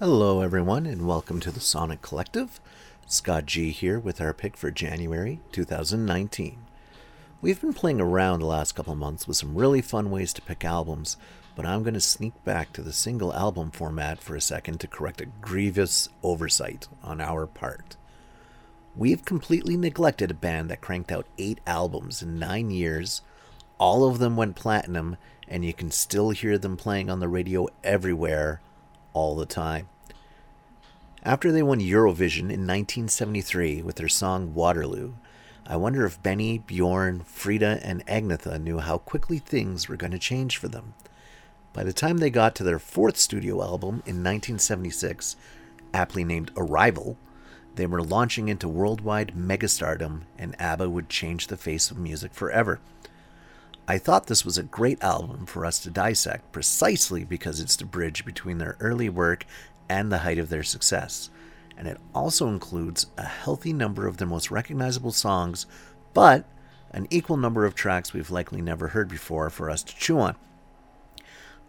Hello, everyone, and welcome to the Sonic Collective. Scott G here with our pick for January 2019. We've been playing around the last couple months with some really fun ways to pick albums, but I'm going to sneak back to the single album format for a second to correct a grievous oversight on our part. We've completely neglected a band that cranked out eight albums in nine years. All of them went platinum, and you can still hear them playing on the radio everywhere all the time. After they won Eurovision in 1973 with their song Waterloo, I wonder if Benny, Bjorn, Frida, and Agnetha knew how quickly things were going to change for them. By the time they got to their fourth studio album in 1976, aptly named Arrival, they were launching into worldwide megastardom, and ABBA would change the face of music forever. I thought this was a great album for us to dissect precisely because it's the bridge between their early work and the height of their success. And it also includes a healthy number of their most recognizable songs, but an equal number of tracks we've likely never heard before for us to chew on.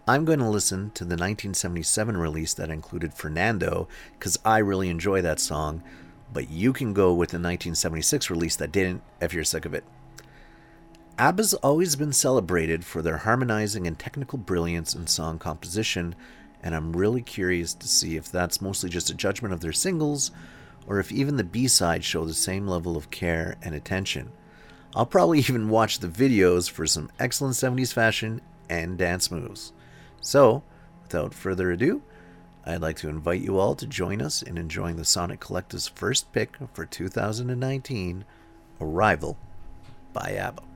I'm going to listen to the 1977 release that included Fernando because I really enjoy that song, but you can go with the 1976 release that didn't if you're sick of it. ABBA's always been celebrated for their harmonizing and technical brilliance in song composition, and I'm really curious to see if that's mostly just a judgment of their singles or if even the B sides show the same level of care and attention. I'll probably even watch the videos for some excellent 70s fashion and dance moves. So, without further ado, I'd like to invite you all to join us in enjoying the Sonic Collective's first pick for 2019 Arrival by ABBA.